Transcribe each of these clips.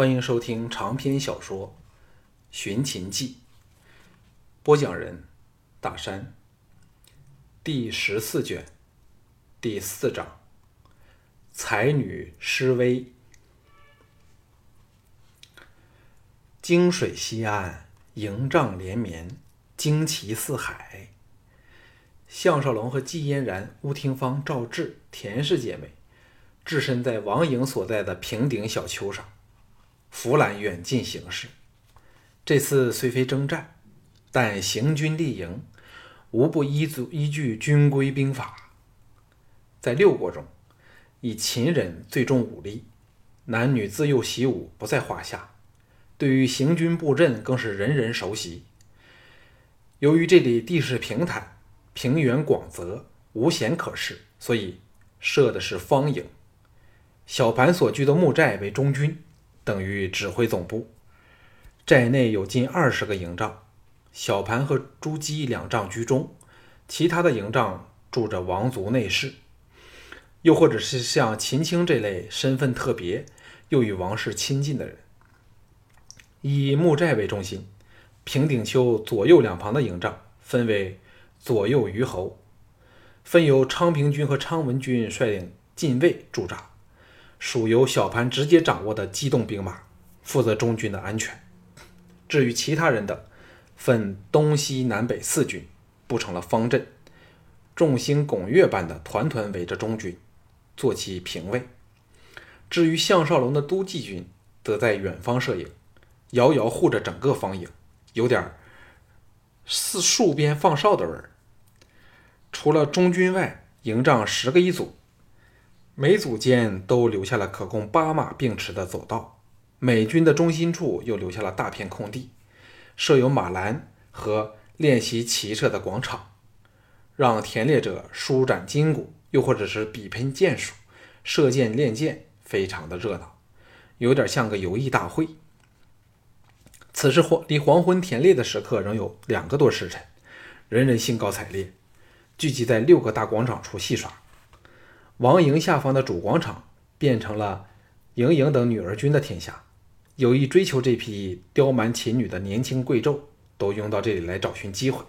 欢迎收听长篇小说《寻秦记》，播讲人：大山。第十四卷，第四章：才女施威。泾水西岸，营帐连绵，旌旗四海。项少龙和季嫣然、乌廷芳、赵志、田氏姐妹置身在王营所在的平顶小丘上，俯览远近形势。这次虽非征战，但行军立营，无不依足依据军规兵法。在六国中，以秦人最重武力，男女自幼习武不在话下。对于行军布阵，更是人人熟悉。由于这里地势平坦。平原广泽，无险可视，所以设的是方营。小盘所居的木寨为中军，等于指挥总部。寨内有近二十个营帐，小盘和朱姬两帐居中，其他的营帐住着王族内侍，又或者是像秦青这类身份特别又与王室亲近的人。以木寨为中心，平顶丘左右两旁的营帐分为。左右虞侯分由昌平君和昌文君率领禁卫驻扎，属由小盘直接掌握的机动兵马，负责中军的安全。至于其他人等，分东西南北四军，布成了方阵，众星拱月般的团团围着中军，做其平卫。至于项少龙的都骑军，则在远方设营，遥遥护着整个方营，有点似戍边放哨的味儿。除了中军外，营帐十个一组，每组间都留下了可供八马并驰的走道。美军的中心处又留下了大片空地，设有马栏和练习骑射的广场，让田猎者舒展筋骨，又或者是比拼箭术、射箭练箭，非常的热闹，有点像个游艺大会。此时黄离黄昏田猎的时刻仍有两个多时辰，人人兴高采烈。聚集在六个大广场处戏耍，王营下方的主广场变成了营营等女儿军的天下。有意追求这批刁蛮秦女的年轻贵胄，都拥到这里来找寻机会，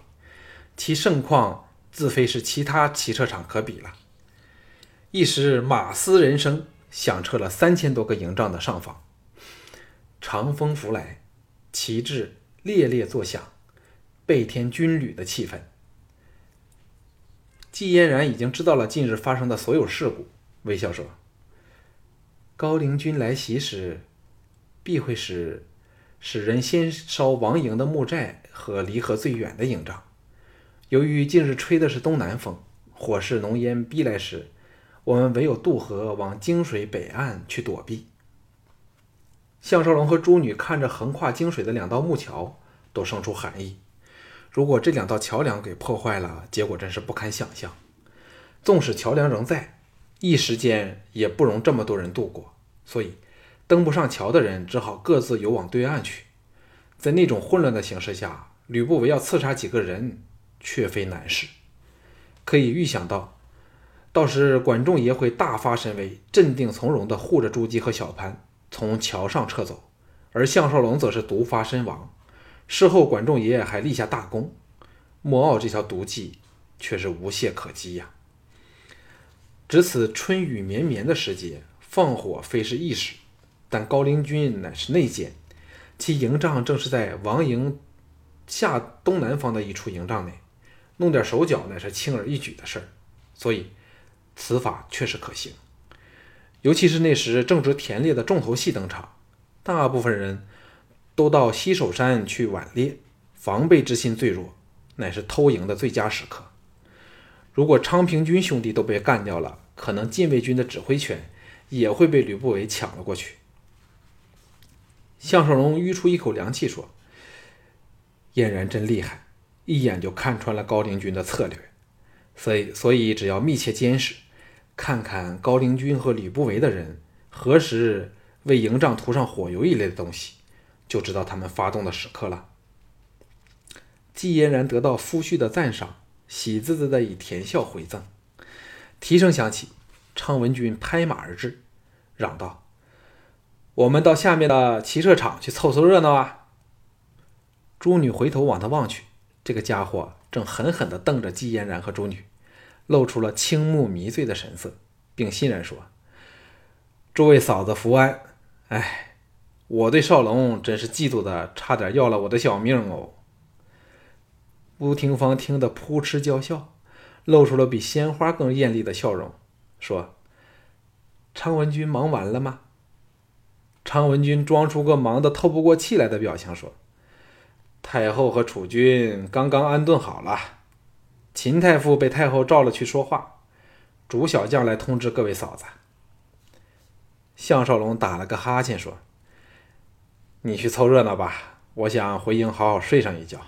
其盛况自非是其他骑射场可比了。一时马嘶人声，响彻了三千多个营帐的上方。长风拂来，旗帜猎猎作响，备添军旅的气氛。季嫣然已经知道了近日发生的所有事故，微笑说：“高陵军来袭时，必会使使人先烧王营的木寨和离河最远的营帐。由于近日吹的是东南风，火势浓烟逼来时，我们唯有渡河往泾水北岸去躲避。”项少龙和朱女看着横跨泾水的两道木桥，都生出寒意。如果这两道桥梁给破坏了，结果真是不堪想象。纵使桥梁仍在，一时间也不容这么多人渡过，所以登不上桥的人只好各自游往对岸去。在那种混乱的形势下，吕不韦要刺杀几个人，却非难事。可以预想到，到时管仲爷会大发神威，镇定从容地护着朱姬和小潘从桥上撤走，而项少龙则是毒发身亡。事后，管仲爷爷还立下大功，莫傲这条毒计却是无懈可击呀。值此春雨绵绵的时节，放火非是易事，但高陵君乃是内奸，其营帐正是在王营下东南方的一处营帐内，弄点手脚乃是轻而易举的事儿，所以此法确实可行。尤其是那时正值田猎的重头戏登场，大部分人。都到西首山去晚猎，防备之心最弱，乃是偷营的最佳时刻。如果昌平君兄弟都被干掉了，可能禁卫军的指挥权也会被吕不韦抢了过去。项少龙吁出一口凉气说：“燕然真厉害，一眼就看穿了高陵军的策略。所以，所以只要密切监视，看看高陵军和吕不韦的人何时为营帐涂上火油一类的东西。”就知道他们发动的时刻了。季嫣然得到夫婿的赞赏，喜滋滋的以甜笑回赠。蹄声响起，昌文君拍马而至，嚷道：“我们到下面的骑射场去凑凑热闹啊！朱女回头往他望去，这个家伙正狠狠地瞪着季嫣然和朱女，露出了倾慕迷醉的神色，并欣然说：“诸位嫂子福安！哎，我对少龙真是嫉妒的，差点要了我的小命哦。”吴廷芳听得扑哧娇笑，露出了比鲜花更艳丽的笑容，说：“昌文君忙完了吗？”昌文君装出个忙得透不过气来的表情，说：“太后和储君刚刚安顿好了，秦太傅被太后召了去说话，主小将来通知各位嫂子。”项少龙打了个哈欠，说：“你去凑热闹吧，我想回营好好睡上一觉。”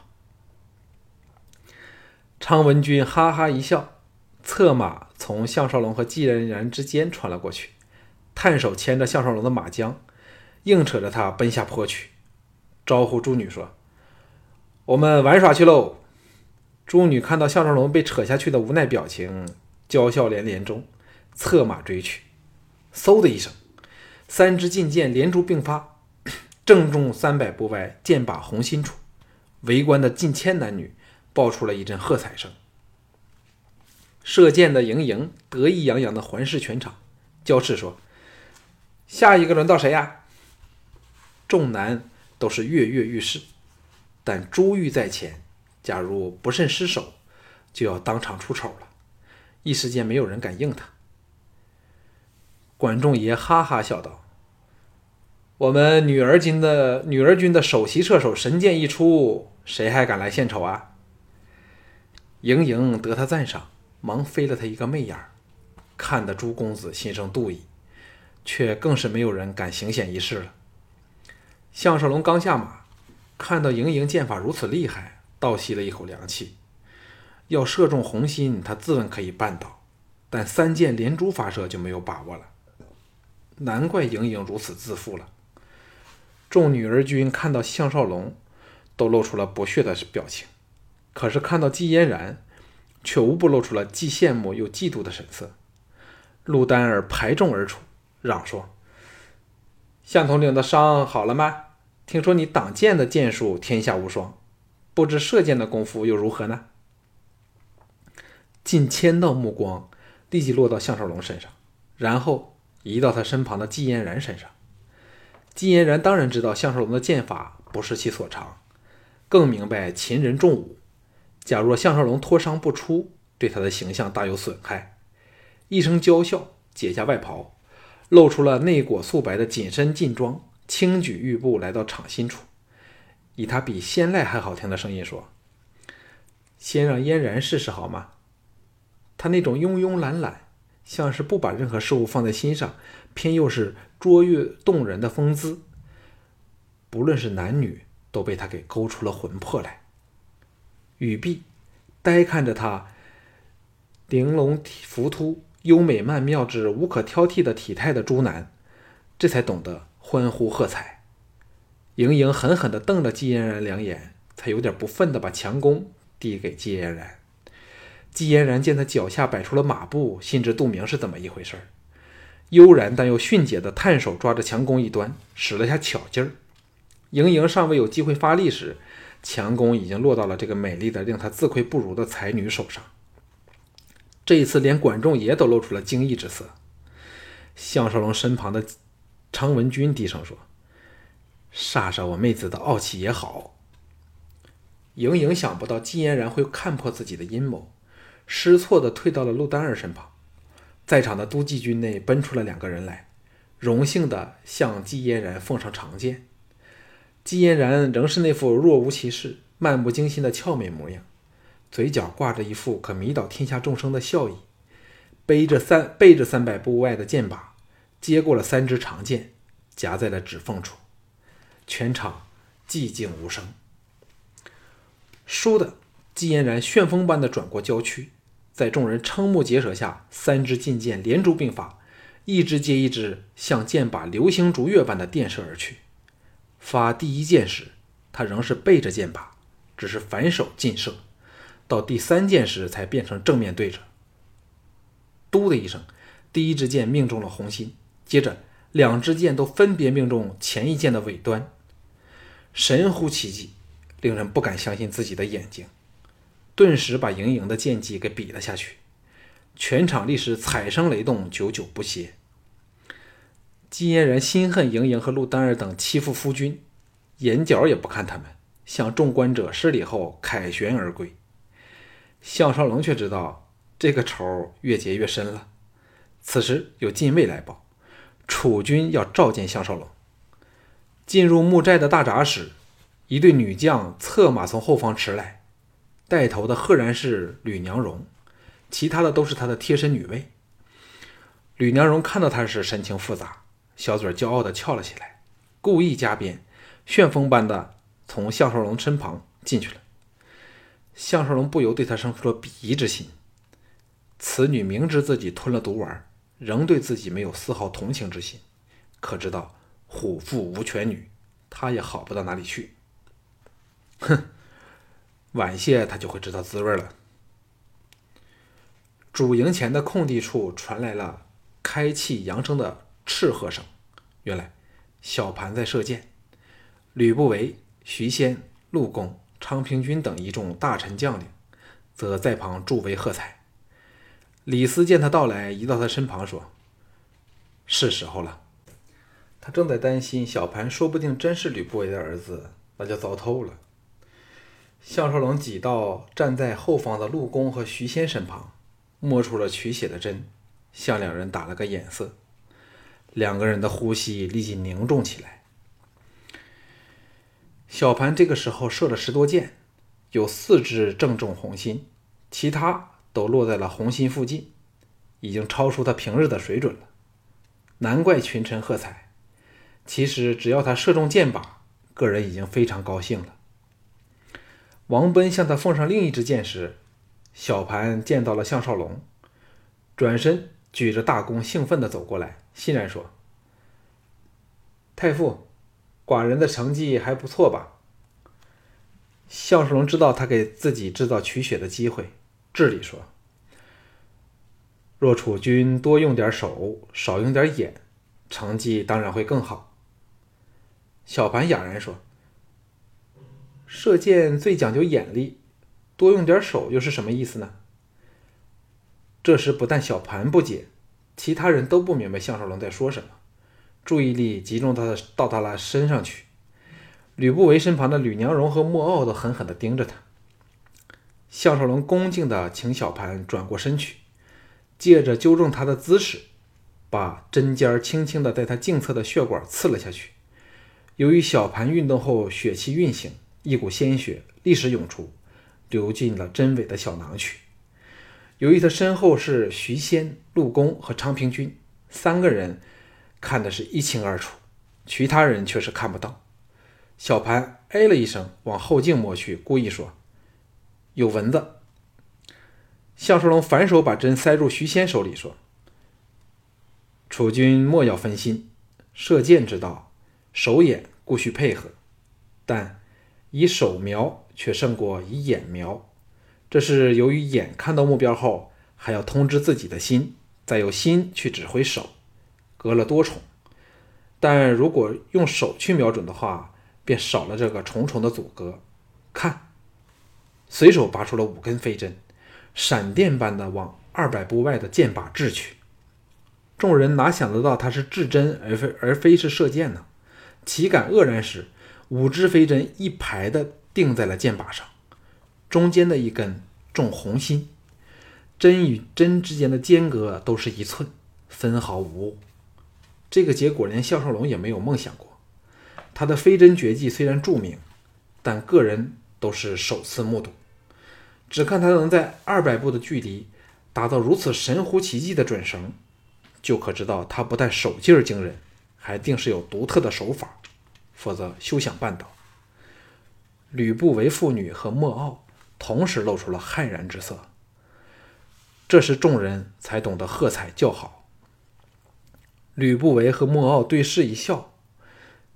昌文君哈哈一笑，策马从项少龙和季嫣然之间穿了过去，探手牵着项少龙的马缰，硬扯着他奔下坡去，招呼朱女说：“我们玩耍去喽！”朱女看到项少龙被扯下去的无奈表情，娇笑连连中，策马追去。嗖的一声，三支劲箭连珠并发，正中三百步外箭靶红心处，围观的近千男女。爆出了一阵喝彩声。射箭的盈盈得意洋洋的环视全场，娇斥说：“下一个轮到谁呀？”众男都是跃跃欲试，但珠玉在前，假如不慎失手，就要当场出丑了。一时间没有人敢应他。管仲爷哈哈笑道：“我们女儿军的女儿军的首席射手神箭一出，谁还敢来献丑啊？”盈盈得他赞赏，忙飞了他一个媚眼儿，看得朱公子心生妒意，却更是没有人敢行险一试了。项少龙刚下马，看到盈盈剑法如此厉害，倒吸了一口凉气。要射中红心，他自问可以办到，但三箭连珠发射就没有把握了。难怪盈盈如此自负了。众女儿军看到项少龙，都露出了不屑的表情。可是看到季嫣然，却无不露出了既羡慕又嫉妒的神色。陆丹儿排众而出，嚷说：“向统领的伤好了吗？听说你挡箭的箭术天下无双，不知射箭的功夫又如何呢？”近千道目光立即落到项少龙身上，然后移到他身旁的季嫣然身上。金嫣然当然知道项少龙的剑法不是其所长，更明白秦人重武。假若项少龙脱伤不出，对他的形象大有损害。一声娇笑，解下外袍，露出了内裹素白的紧身劲装，轻举玉步来到场心处，以他比仙籁还好听的声音说：“先让嫣然试试好吗？”他那种慵慵懒懒，像是不把任何事物放在心上，偏又是卓越动人的风姿，不论是男女，都被他给勾出了魂魄来。语毕，呆看着他玲珑浮凸、优美曼妙至无可挑剔的体态的朱楠，这才懂得欢呼喝彩。盈盈狠狠地瞪了季嫣然两眼，才有点不忿地把强弓递给季嫣然。季嫣然见他脚下摆出了马步，心知肚明是怎么一回事儿，悠然但又迅捷的探手抓着强弓一端，使了下巧劲儿。盈盈尚未有机会发力时，强弓已经落到了这个美丽的、令他自愧不如的才女手上。这一次，连管仲爷都露出了惊异之色。项少龙身旁的常文君低声说：“煞煞我妹子的傲气也好。”盈盈想不到季嫣然会看破自己的阴谋，失措的退到了陆丹儿身旁。在场的都记军内奔出了两个人来，荣幸的向季嫣然奉上长剑。季嫣然仍是那副若无其事、漫不经心的俏美模样，嘴角挂着一副可迷倒天下众生的笑意，背着三背着三百步外的箭靶，接过了三支长剑，夹在了指缝处。全场寂静无声。倏的，季嫣然旋风般的转过郊区，在众人瞠目结舌下，三支劲箭连珠并发，一支接一支，像箭靶流星逐月般的电射而去。发第一箭时，他仍是背着箭靶，只是反手劲射；到第三箭时，才变成正面对着。嘟的一声，第一支箭命中了红心，接着两支箭都分别命中前一箭的尾端，神乎其技，令人不敢相信自己的眼睛。顿时把盈盈的剑技给比了下去，全场立时彩声雷动，久久不歇。姬嫣然心恨盈盈和陆丹儿等欺负夫君，眼角也不看他们，向众观者施礼后凯旋而归。项少龙却知道这个仇越结越深了。此时有禁卫来报，楚军要召见项少龙。进入木寨的大闸时，一队女将策马从后方驰来。带头的赫然是吕娘荣，其他的都是他的贴身女卫。吕娘荣看到他时，神情复杂，小嘴骄傲地翘了起来，故意加鞭，旋风般的从项少龙身旁进去了。项少龙不由对他生出了鄙夷之心。此女明知自己吞了毒丸，仍对自己没有丝毫同情之心，可知道虎父无犬女，他也好不到哪里去。哼！晚些他就会知道滋味了。主营前的空地处传来了开气扬声的斥喝声，原来小盘在射箭。吕不韦、徐仙、陆公、昌平君等一众大臣将领，则在旁助威喝彩。李斯见他到来，移到他身旁说：“是时候了。”他正在担心小盘说不定真是吕不韦的儿子，那就糟透了。项少龙挤到站在后方的陆公和徐仙身旁，摸出了取血的针，向两人打了个眼色。两个人的呼吸立即凝重起来。小盘这个时候射了十多箭，有四支正中红心，其他都落在了红心附近，已经超出他平日的水准了。难怪群臣喝彩。其实只要他射中箭靶，个人已经非常高兴了。王奔向他奉上另一支箭时，小盘见到了项少龙，转身举着大弓，兴奋地走过来，欣然说：“太傅，寡人的成绩还不错吧？”项少龙知道他给自己制造取血的机会，智礼说：“若楚军多用点手，少用点眼，成绩当然会更好。”小盘哑然说。射箭最讲究眼力，多用点手又是什么意思呢？这时不但小盘不解，其他人都不明白项少龙在说什么，注意力集中到到他了身上去。吕不韦身旁的吕娘荣和莫傲都狠狠地盯着他。项少龙恭敬地请小盘转过身去，借着纠正他的姿势，把针尖轻轻地在他颈侧的血管刺了下去。由于小盘运动后血气运行。一股鲜血立时涌出，流进了真伪的小囊去。由于他身后是徐仙、陆公和昌平君三个人，看的是一清二楚，其他人却是看不到。小盘哎了一声，往后镜摸去，故意说：“有蚊子。”项少龙反手把针塞入徐仙手里，说：“楚军莫要分心，射箭之道，手眼固需配合，但……”以手瞄却胜过以眼瞄，这是由于眼看到目标后，还要通知自己的心，再由心去指挥手，隔了多重。但如果用手去瞄准的话，便少了这个重重的阻隔。看，随手拔出了五根飞针，闪电般的往二百步外的箭靶掷去。众人哪想得到他是掷针而非而非是射箭呢？岂敢愕然时。五支飞针一排的钉在了箭靶上，中间的一根中红心，针与针之间的间隔都是一寸，分毫无误。这个结果连项少龙也没有梦想过。他的飞针绝技虽然著名，但个人都是首次目睹。只看他能在二百步的距离达到如此神乎其技的准绳，就可知道他不但手劲儿惊人，还定是有独特的手法。否则休想办到。吕不韦父女和莫傲同时露出了骇然之色。这时众人才懂得喝彩叫好。吕不韦和莫傲对视一笑，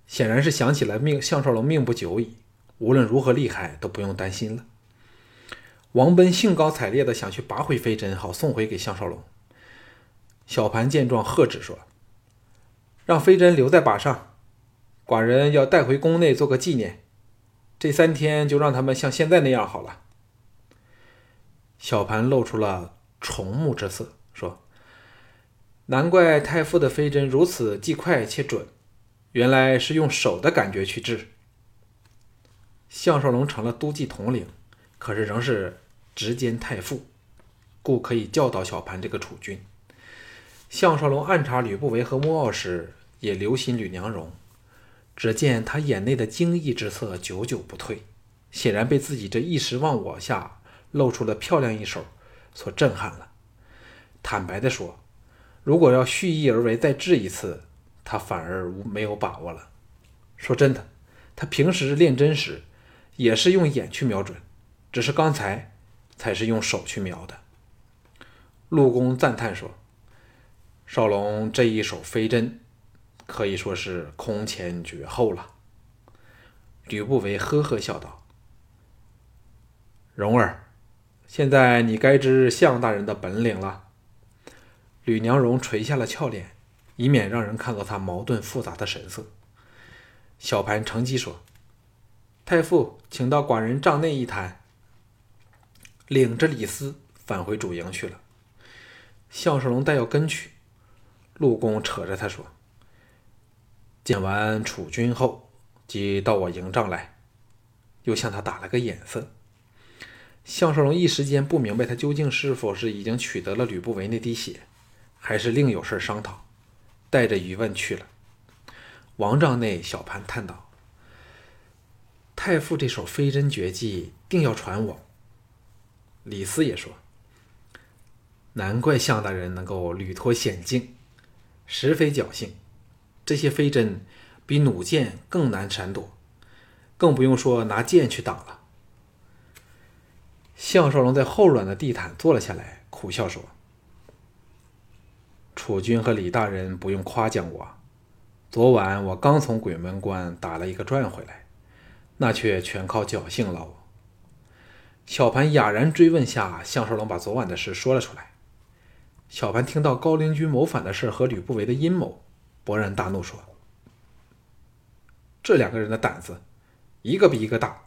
显然是想起了命项少龙命不久矣，无论如何厉害都不用担心了。王奔兴高采烈地想去拔回飞针，好送回给项少龙。小盘见状，喝止说：“让飞针留在靶上，寡人要带回宫内做个纪念。这三天就让他们像现在那样好了。”小盘露出了崇慕之色，说：“难怪太傅的飞针如此既快且准，原来是用手的感觉去治。”项少龙成了都记统领，可是仍是直兼太傅，故可以教导小盘这个储君。项少龙暗查吕不韦和莫傲时，也留心吕娘荣，只见他眼内的惊异之色久久不退，显然被自己这一时忘我下。露出了漂亮一手，所震撼了。坦白的说，如果要蓄意而为再治一次，他反而无没有把握了。说真的，他平时练针时也是用眼去瞄准，只是刚才才是用手去瞄的。陆公赞叹说：“少龙这一手飞针，可以说是空前绝后了。”吕不韦呵呵笑道：“蓉儿。”现在你该知向大人的本领了。吕娘荣垂下了俏脸，以免让人看到她矛盾复杂的神色。小盘乘机说：“太傅，请到寡人帐内一谈。”领着李斯返回主营去了。项少龙待要跟去，陆公扯着他说：“见完楚军后，即到我营帐来。”又向他打了个眼色。项少龙一时间不明白，他究竟是否是已经取得了吕不韦那滴血，还是另有事商讨，带着疑问去了。王帐内，小盘叹道：“太傅这手飞针绝技，定要传我。”李斯也说：“难怪项大人能够屡脱险境，实非侥幸。这些飞针比弩箭更难闪躲，更不用说拿剑去挡了。”项少龙在后软的地毯坐了下来，苦笑说：“楚军和李大人不用夸奖我，昨晚我刚从鬼门关打了一个转回来，那却全靠侥幸了。”小盘哑然追问下，项少龙把昨晚的事说了出来。小盘听到高陵君谋反的事和吕不韦的阴谋，勃然大怒说：“这两个人的胆子，一个比一个大，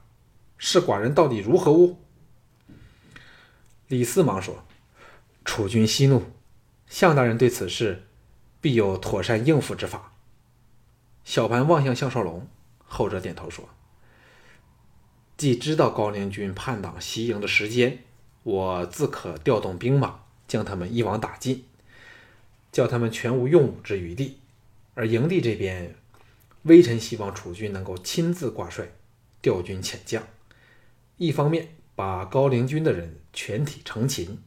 是寡人到底如何物？”李斯忙说：“楚军息怒，项大人对此事必有妥善应付之法。”小盘望向项少龙，后者点头说：“既知道高陵军叛党袭营的时间，我自可调动兵马，将他们一网打尽，叫他们全无用武之余地。而营地这边，微臣希望楚军能够亲自挂帅，调军遣将，一方面。”把高陵军的人全体成擒，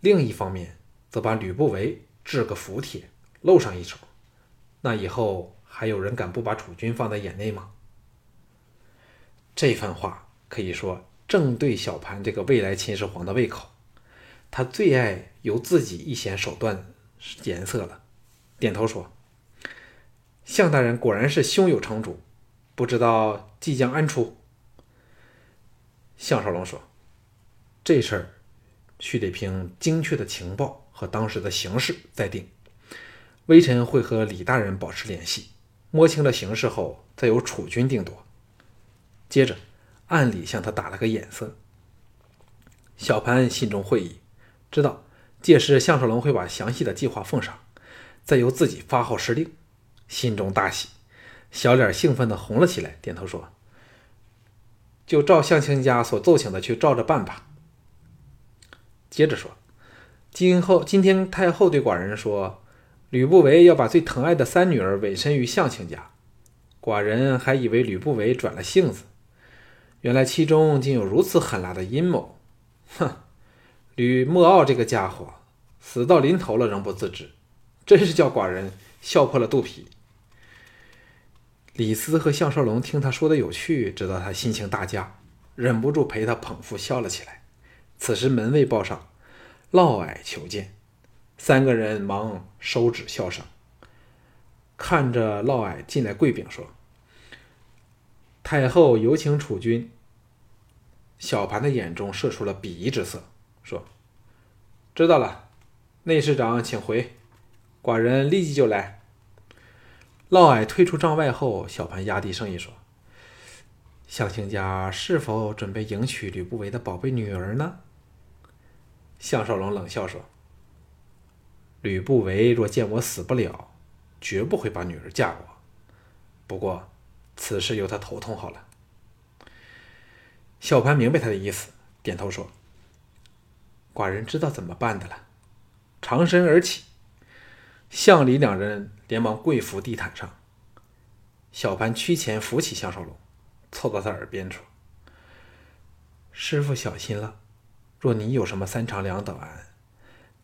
另一方面则把吕不韦治个服帖，露上一手。那以后还有人敢不把楚军放在眼内吗？这番话可以说正对小盘这个未来秦始皇的胃口。他最爱由自己一显手段颜色了，点头说：“向大人果然是胸有成竹，不知道即将安出。”项少龙说：“这事儿须得凭精确的情报和当时的形势再定。微臣会和李大人保持联系，摸清了形势后，再由楚军定夺。”接着暗里向他打了个眼色。小潘心中会意，知道届时项少龙会把详细的计划奉上，再由自己发号施令，心中大喜，小脸兴奋地红了起来，点头说。就照向卿家所奏请的去照着办吧。接着说，今后今天太后对寡人说，吕不韦要把最疼爱的三女儿委身于向卿家，寡人还以为吕不韦转了性子，原来其中竟有如此狠辣的阴谋。哼，吕莫傲这个家伙死到临头了仍不自知，真是叫寡人笑破了肚皮。李斯和项少龙听他说的有趣，知道他心情大佳，忍不住陪他捧腹笑了起来。此时门卫报上，嫪毐求见，三个人忙收纸笑声，看着嫪毐进来跪禀说：“太后有请储君。”小盘的眼中射出了鄙夷之色，说：“知道了，内侍长请回，寡人立即就来。”嫪毐退出帐外后，小盘压低声音说：“相卿家是否准备迎娶吕不韦的宝贝女儿呢？”项少龙冷笑说：“吕不韦若见我死不了，绝不会把女儿嫁我。不过，此事由他头痛好了。”小盘明白他的意思，点头说：“寡人知道怎么办的了。”长身而起，项李两人连忙跪伏地毯上。小盘屈前扶起项少龙，凑到他耳边说：“师傅小心了，若你有什么三长两短，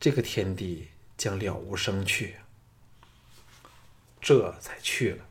这个天地将了无生趣。”这才去了。